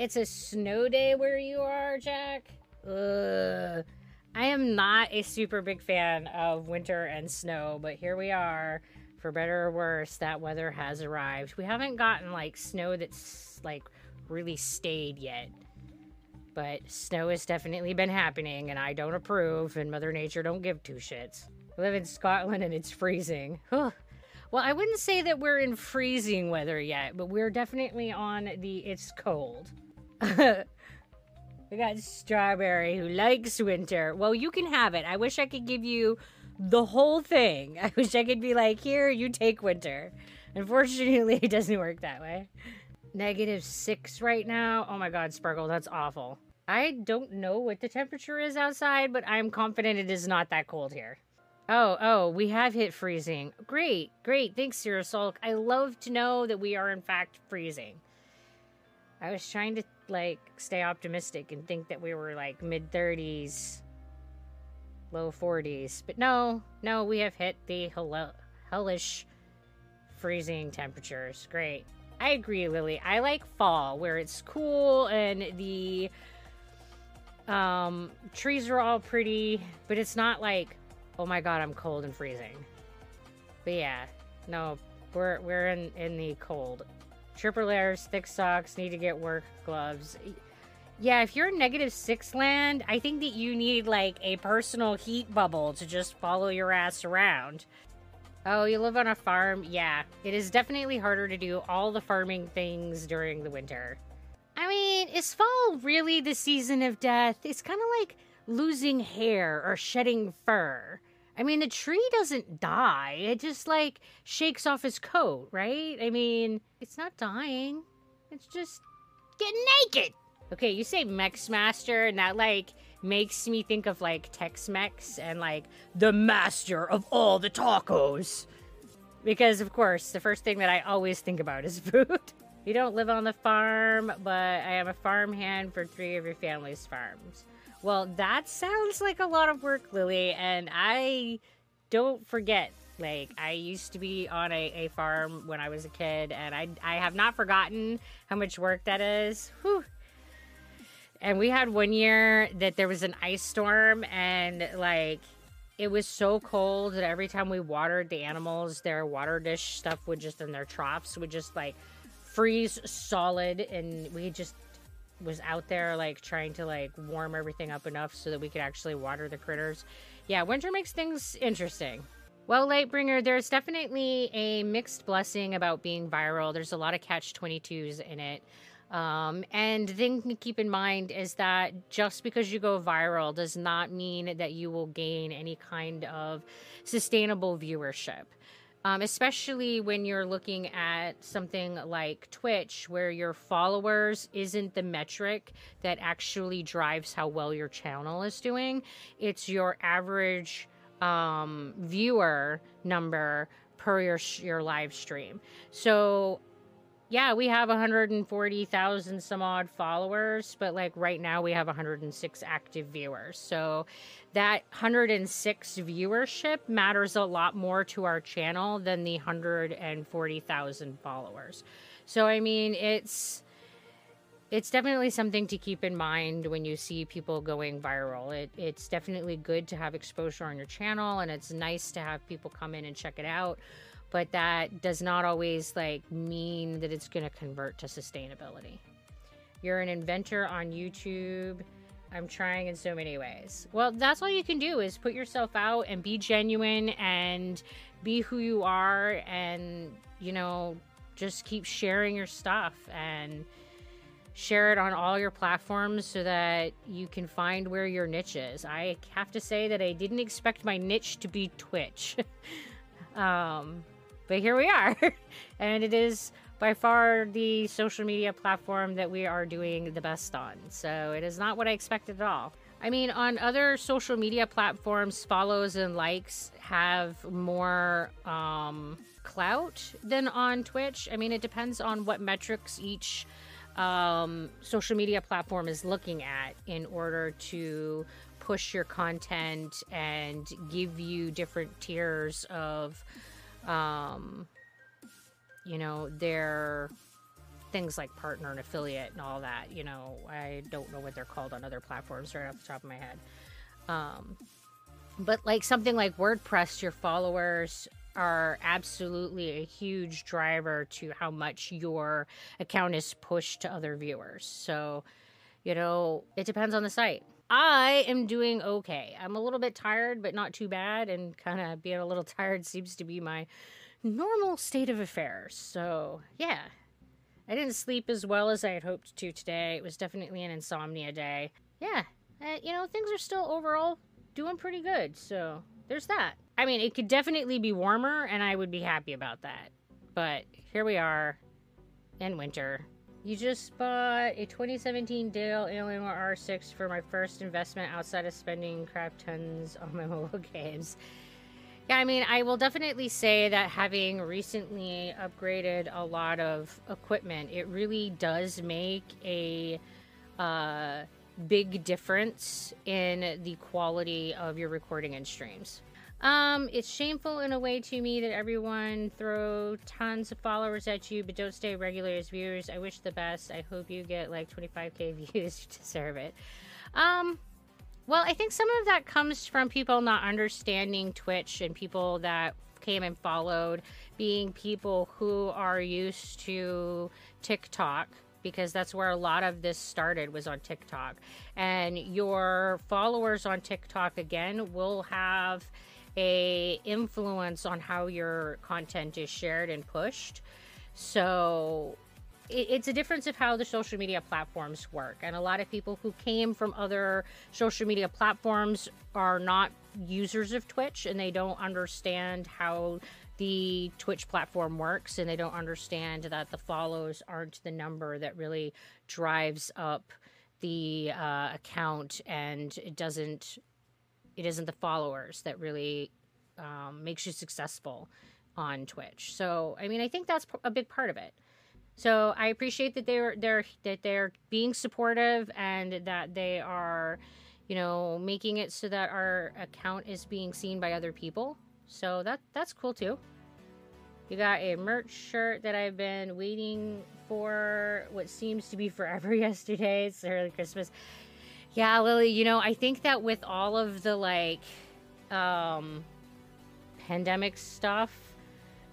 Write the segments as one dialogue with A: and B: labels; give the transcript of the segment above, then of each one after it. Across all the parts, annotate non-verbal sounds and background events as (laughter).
A: It's a snow day where you are, Jack? Ugh. I am not a super big fan of winter and snow, but here we are. For better or worse, that weather has arrived. We haven't gotten like snow that's like really stayed yet. But snow has definitely been happening, and I don't approve, and Mother Nature don't give two shits. I live in Scotland and it's freezing. (laughs) Well, I wouldn't say that we're in freezing weather yet, but we're definitely on the it's cold. (laughs) we got Strawberry who likes winter. Well, you can have it. I wish I could give you the whole thing. (laughs) I wish I could be like, here, you take winter. Unfortunately, (laughs) it doesn't work that way. Negative six right now. Oh my god, Sparkle, that's awful. I don't know what the temperature is outside, but I'm confident it is not that cold here. Oh, oh, we have hit freezing. Great, great. Thanks, Sulk. I love to know that we are in fact freezing. I was trying to like stay optimistic and think that we were like mid 30s, low 40s, but no, no, we have hit the hellish freezing temperatures. Great. I agree, Lily. I like fall where it's cool and the um, trees are all pretty, but it's not like, oh my god, I'm cold and freezing. But yeah, no, we're we're in in the cold. Triple layers, thick socks, need to get work gloves. Yeah, if you're negative six land, I think that you need like a personal heat bubble to just follow your ass around. Oh, you live on a farm? Yeah, it is definitely harder to do all the farming things during the winter. I mean, is fall really the season of death? It's kind of like losing hair or shedding fur. I mean, the tree doesn't die. It just like shakes off his coat, right? I mean, it's not dying. It's just getting naked. Okay, you say Mex Master, and that like makes me think of like Tex Mex and like the master of all the tacos. Because, of course, the first thing that I always think about is (laughs) food. You don't live on the farm, but I am a farmhand for three of your family's farms. Well, that sounds like a lot of work, Lily, and I don't forget. Like, I used to be on a, a farm when I was a kid, and I, I have not forgotten how much work that is. Whew. And we had one year that there was an ice storm, and like, it was so cold that every time we watered the animals, their water dish stuff would just in their troughs would just like freeze solid and we just was out there like trying to like warm everything up enough so that we could actually water the critters. Yeah, winter makes things interesting. Well, Lightbringer, there's definitely a mixed blessing about being viral. There's a lot of catch 22s in it. Um, and the thing to keep in mind is that just because you go viral does not mean that you will gain any kind of sustainable viewership um, especially when you're looking at something like Twitch, where your followers isn't the metric that actually drives how well your channel is doing. It's your average um, viewer number per your your live stream. So yeah, we have 140,000 some odd followers, but like right now we have 106 active viewers. So that 106 viewership matters a lot more to our channel than the 140,000 followers. So I mean, it's it's definitely something to keep in mind when you see people going viral. It, it's definitely good to have exposure on your channel and it's nice to have people come in and check it out but that does not always like mean that it's going to convert to sustainability. You're an inventor on YouTube. I'm trying in so many ways. Well, that's all you can do is put yourself out and be genuine and be who you are and, you know, just keep sharing your stuff and share it on all your platforms so that you can find where your niche is. I have to say that I didn't expect my niche to be Twitch. (laughs) um, but here we are. (laughs) and it is by far the social media platform that we are doing the best on. So it is not what I expected at all. I mean, on other social media platforms, follows and likes have more um, clout than on Twitch. I mean, it depends on what metrics each um, social media platform is looking at in order to push your content and give you different tiers of um, you know, their things like partner and affiliate and all that. You know, I don't know what they're called on other platforms right off the top of my head. Um, but like something like WordPress, your followers are absolutely a huge driver to how much your account is pushed to other viewers. So, you know, it depends on the site. I am doing okay. I'm a little bit tired, but not too bad. And kind of being a little (laughs) tired seems to be my normal state of affairs. So, yeah. I didn't sleep as well as I had hoped to today. It was definitely an insomnia day. Yeah. Uh, you know, things are still overall doing pretty good. So, there's that. I mean, it could definitely be warmer, and I would be happy about that. But here we are in winter. You just bought a 2017 Dell Alienware R6 for my first investment outside of spending crap tons on my (laughs) mobile games. Yeah, I mean, I will definitely say that having recently upgraded a lot of equipment, it really does make a uh, big difference in the quality of your recording and streams. Um, it's shameful in a way to me that everyone throw tons of followers at you but don't stay regular as viewers. I wish the best. I hope you get like 25k (laughs) views. You deserve it. Um, well, I think some of that comes from people not understanding Twitch and people that came and followed being people who are used to TikTok because that's where a lot of this started was on TikTok. And your followers on TikTok again will have a influence on how your content is shared and pushed. So it's a difference of how the social media platforms work. And a lot of people who came from other social media platforms are not users of Twitch and they don't understand how the Twitch platform works and they don't understand that the follows aren't the number that really drives up the uh, account and it doesn't it isn't the followers that really um, makes you successful on Twitch. So, I mean, I think that's a big part of it. So, I appreciate that they're they're that they're being supportive and that they are, you know, making it so that our account is being seen by other people. So that that's cool too. You got a merch shirt that I've been waiting for what seems to be forever (laughs) yesterday. It's early Christmas. Yeah, Lily, you know, I think that with all of the like um pandemic stuff,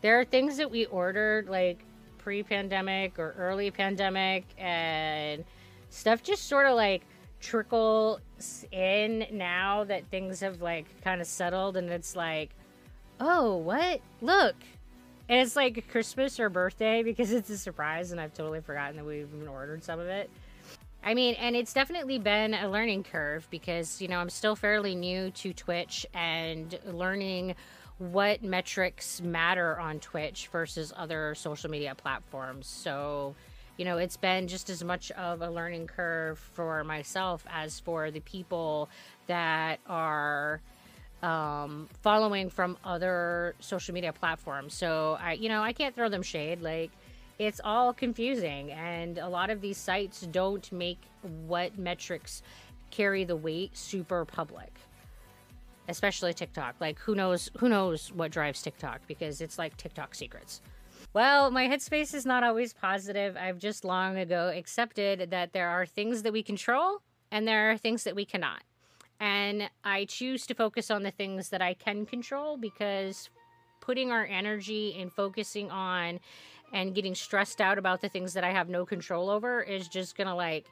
A: there are things that we ordered like pre-pandemic or early pandemic and stuff just sort of like trickles in now that things have like kind of settled and it's like, "Oh, what? Look, and it's like Christmas or birthday because it's a surprise, and I've totally forgotten that we've even ordered some of it. I mean, and it's definitely been a learning curve because, you know, I'm still fairly new to Twitch and learning what metrics matter on Twitch versus other social media platforms. So, you know, it's been just as much of a learning curve for myself as for the people that are um, following from other social media platforms. So, I, you know, I can't throw them shade. Like, it's all confusing and a lot of these sites don't make what metrics carry the weight super public especially tiktok. Like who knows who knows what drives tiktok because it's like tiktok secrets. Well my headspace is not always positive. I've just long ago accepted that there are things that we control and there are things that we cannot. And i choose to focus on the things that i can control because putting our energy and focusing on and getting stressed out about the things that I have no control over is just going to like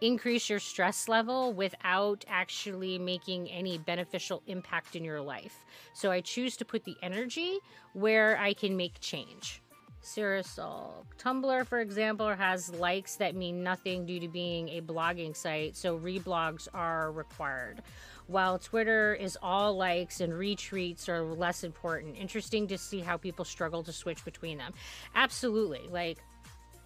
A: increase your stress level without actually making any beneficial impact in your life. So I choose to put the energy where I can make change. Cyrusol. Tumblr, for example, has likes that mean nothing due to being a blogging site, so reblogs are required while Twitter is all likes and retweets are less important. Interesting to see how people struggle to switch between them. Absolutely. Like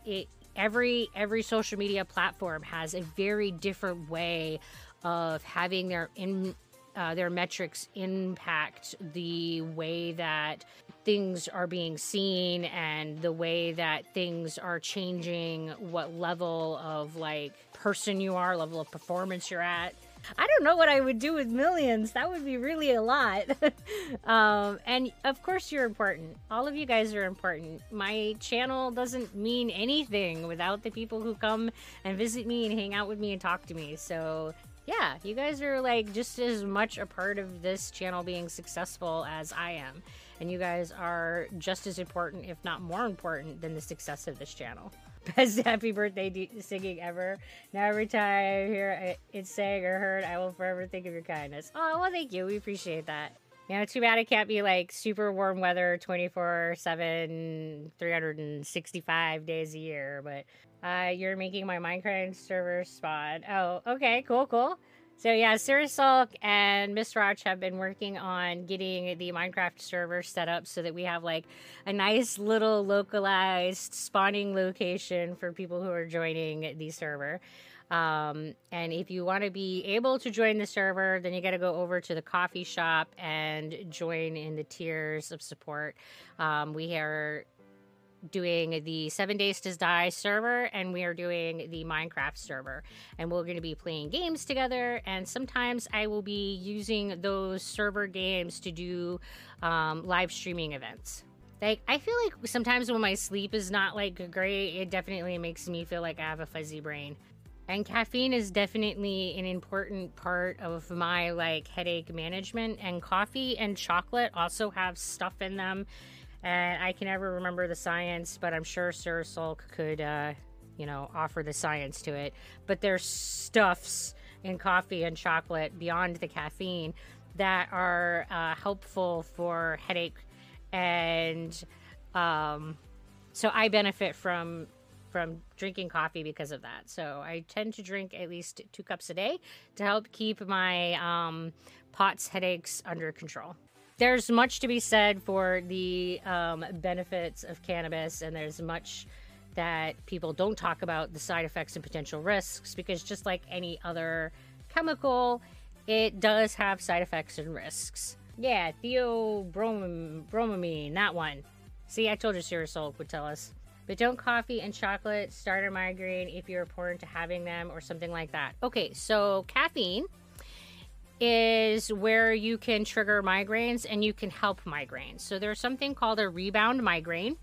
A: it every every social media platform has a very different way of having their in uh, their metrics impact the way that things are being seen and the way that things are changing what level of like person you are level of performance you're at I don't know what I would do with millions. That would be really a lot. (laughs) um, and of course, you're important. All of you guys are important. My channel doesn't mean anything without the people who come and visit me and hang out with me and talk to me. So, yeah, you guys are like just as much a part of this channel being successful as I am. And you guys are just as important, if not more important, than the success of this channel (laughs) best happy birthday de- singing ever. Now every time I hear it sang or heard, I will forever think of your kindness. Oh, well, thank you. We appreciate that. You know, too bad it can't be like super warm weather 24 7, 365 days a year, but uh, you're making my Minecraft server spawn. Oh, okay, cool, cool. So yeah, Sir Sulk and Miss Roch have been working on getting the Minecraft server set up so that we have like a nice little localized spawning location for people who are joining the server. Um, and if you want to be able to join the server, then you got to go over to the Ko-fi shop and join in the tiers of support. Um, we are doing the Seven Days to Die server, and we are doing the Minecraft server. And we're going to be playing games together, and sometimes I will be using those server games to do um, live streaming events. Like, I feel like sometimes when my sleep is not like great, it definitely makes me feel like I have a fuzzy brain. And caffeine is definitely an important part of my like headache management. And coffee and chocolate also have stuff in them and I can never remember the science, but I'm sure Sir Sulk could, uh, you know, offer the science to it. But there's stuffs in coffee and chocolate beyond the caffeine that are uh, helpful for headache, and um, so I benefit from from drinking coffee because of that. So I tend to drink at least two cups a day to help keep my um, POTS headaches under control there's much to be said for the um, benefits of cannabis, and there's much that people don't talk about the side effects and potential risks because just like any other chemical, it does have side effects and risks. Yeah, theobromine, that one. See, I told you Sir Sulk would tell us. But don't coffee and chocolate start a migraine if you're prone to having them or something like that. Okay, so caffeine is where you can trigger migraines and you can help migraines. So there's something called a rebound migraine.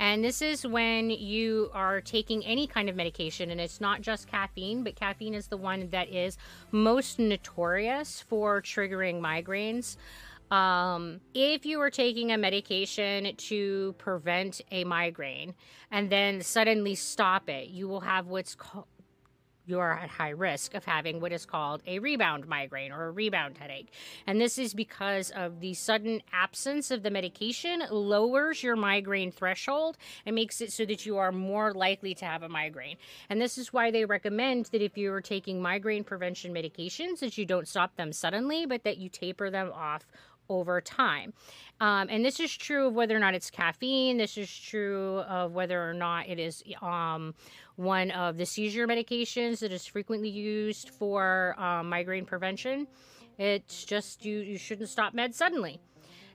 A: And this is when you are taking any kind of medication, and it's not just caffeine, but caffeine is the one that is most notorious for triggering migraines. Um, if you are taking a medication to prevent a migraine and then suddenly stop it, you will have what's called you are at high risk of having what is called a rebound migraine or a rebound headache. And this is because of the sudden absence of the medication lowers your migraine threshold and makes it so that you are more likely to have a migraine. And this is why they recommend that if you are taking migraine prevention medications that you don't stop them suddenly, but that you taper them off over time. Um, and this is true of whether or not it's caffeine. This is true of whether or not it is um, one of the seizure medications that is frequently used for um, migraine prevention. It's just you, you shouldn't stop meds suddenly.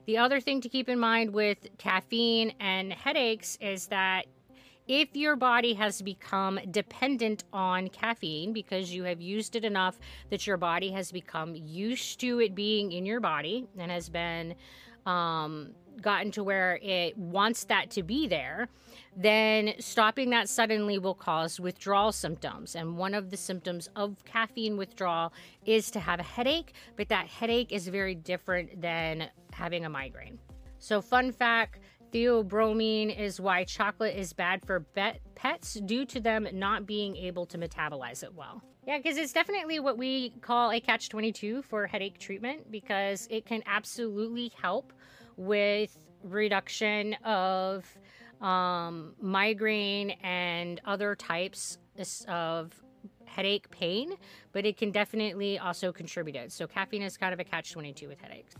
A: The other thing to keep in mind with caffeine and headaches is that if your body has become dependent on caffeine because you have used it enough that your body has become used to it being in your body and has been um, gotten to where it wants that to be there, then stopping that suddenly will cause withdrawal symptoms. And one of the symptoms of caffeine withdrawal is to have a headache, but that headache is very different than having a migraine. So, fun fact theobromine is why chocolate is bad for pets due to them not being able to metabolize it well. Yeah, because it's definitely what we call a catch 22 for headache treatment because it can absolutely help with reduction of um, migraine and other types of headache pain, but it can definitely also contribute it. So caffeine is kind of a catch 22 with headaches.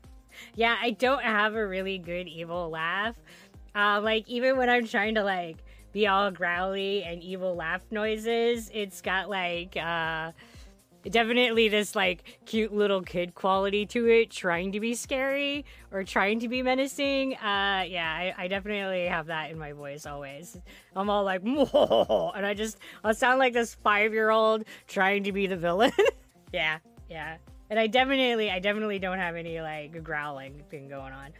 A: (laughs) yeah, I don't have a really good evil laugh. Uh, like even when I'm trying to like be all growly and evil laugh noises, it's got like uh definitely this like cute little kid quality to it, trying to be scary or trying to be menacing. Uh, yeah, I, I definitely have that in my voice always. I'm all like, (laughs) and I just, I sound like this five year old trying to be the villain. (laughs) Yeah, yeah. And I definitely, I definitely don't have any like growling thing going on.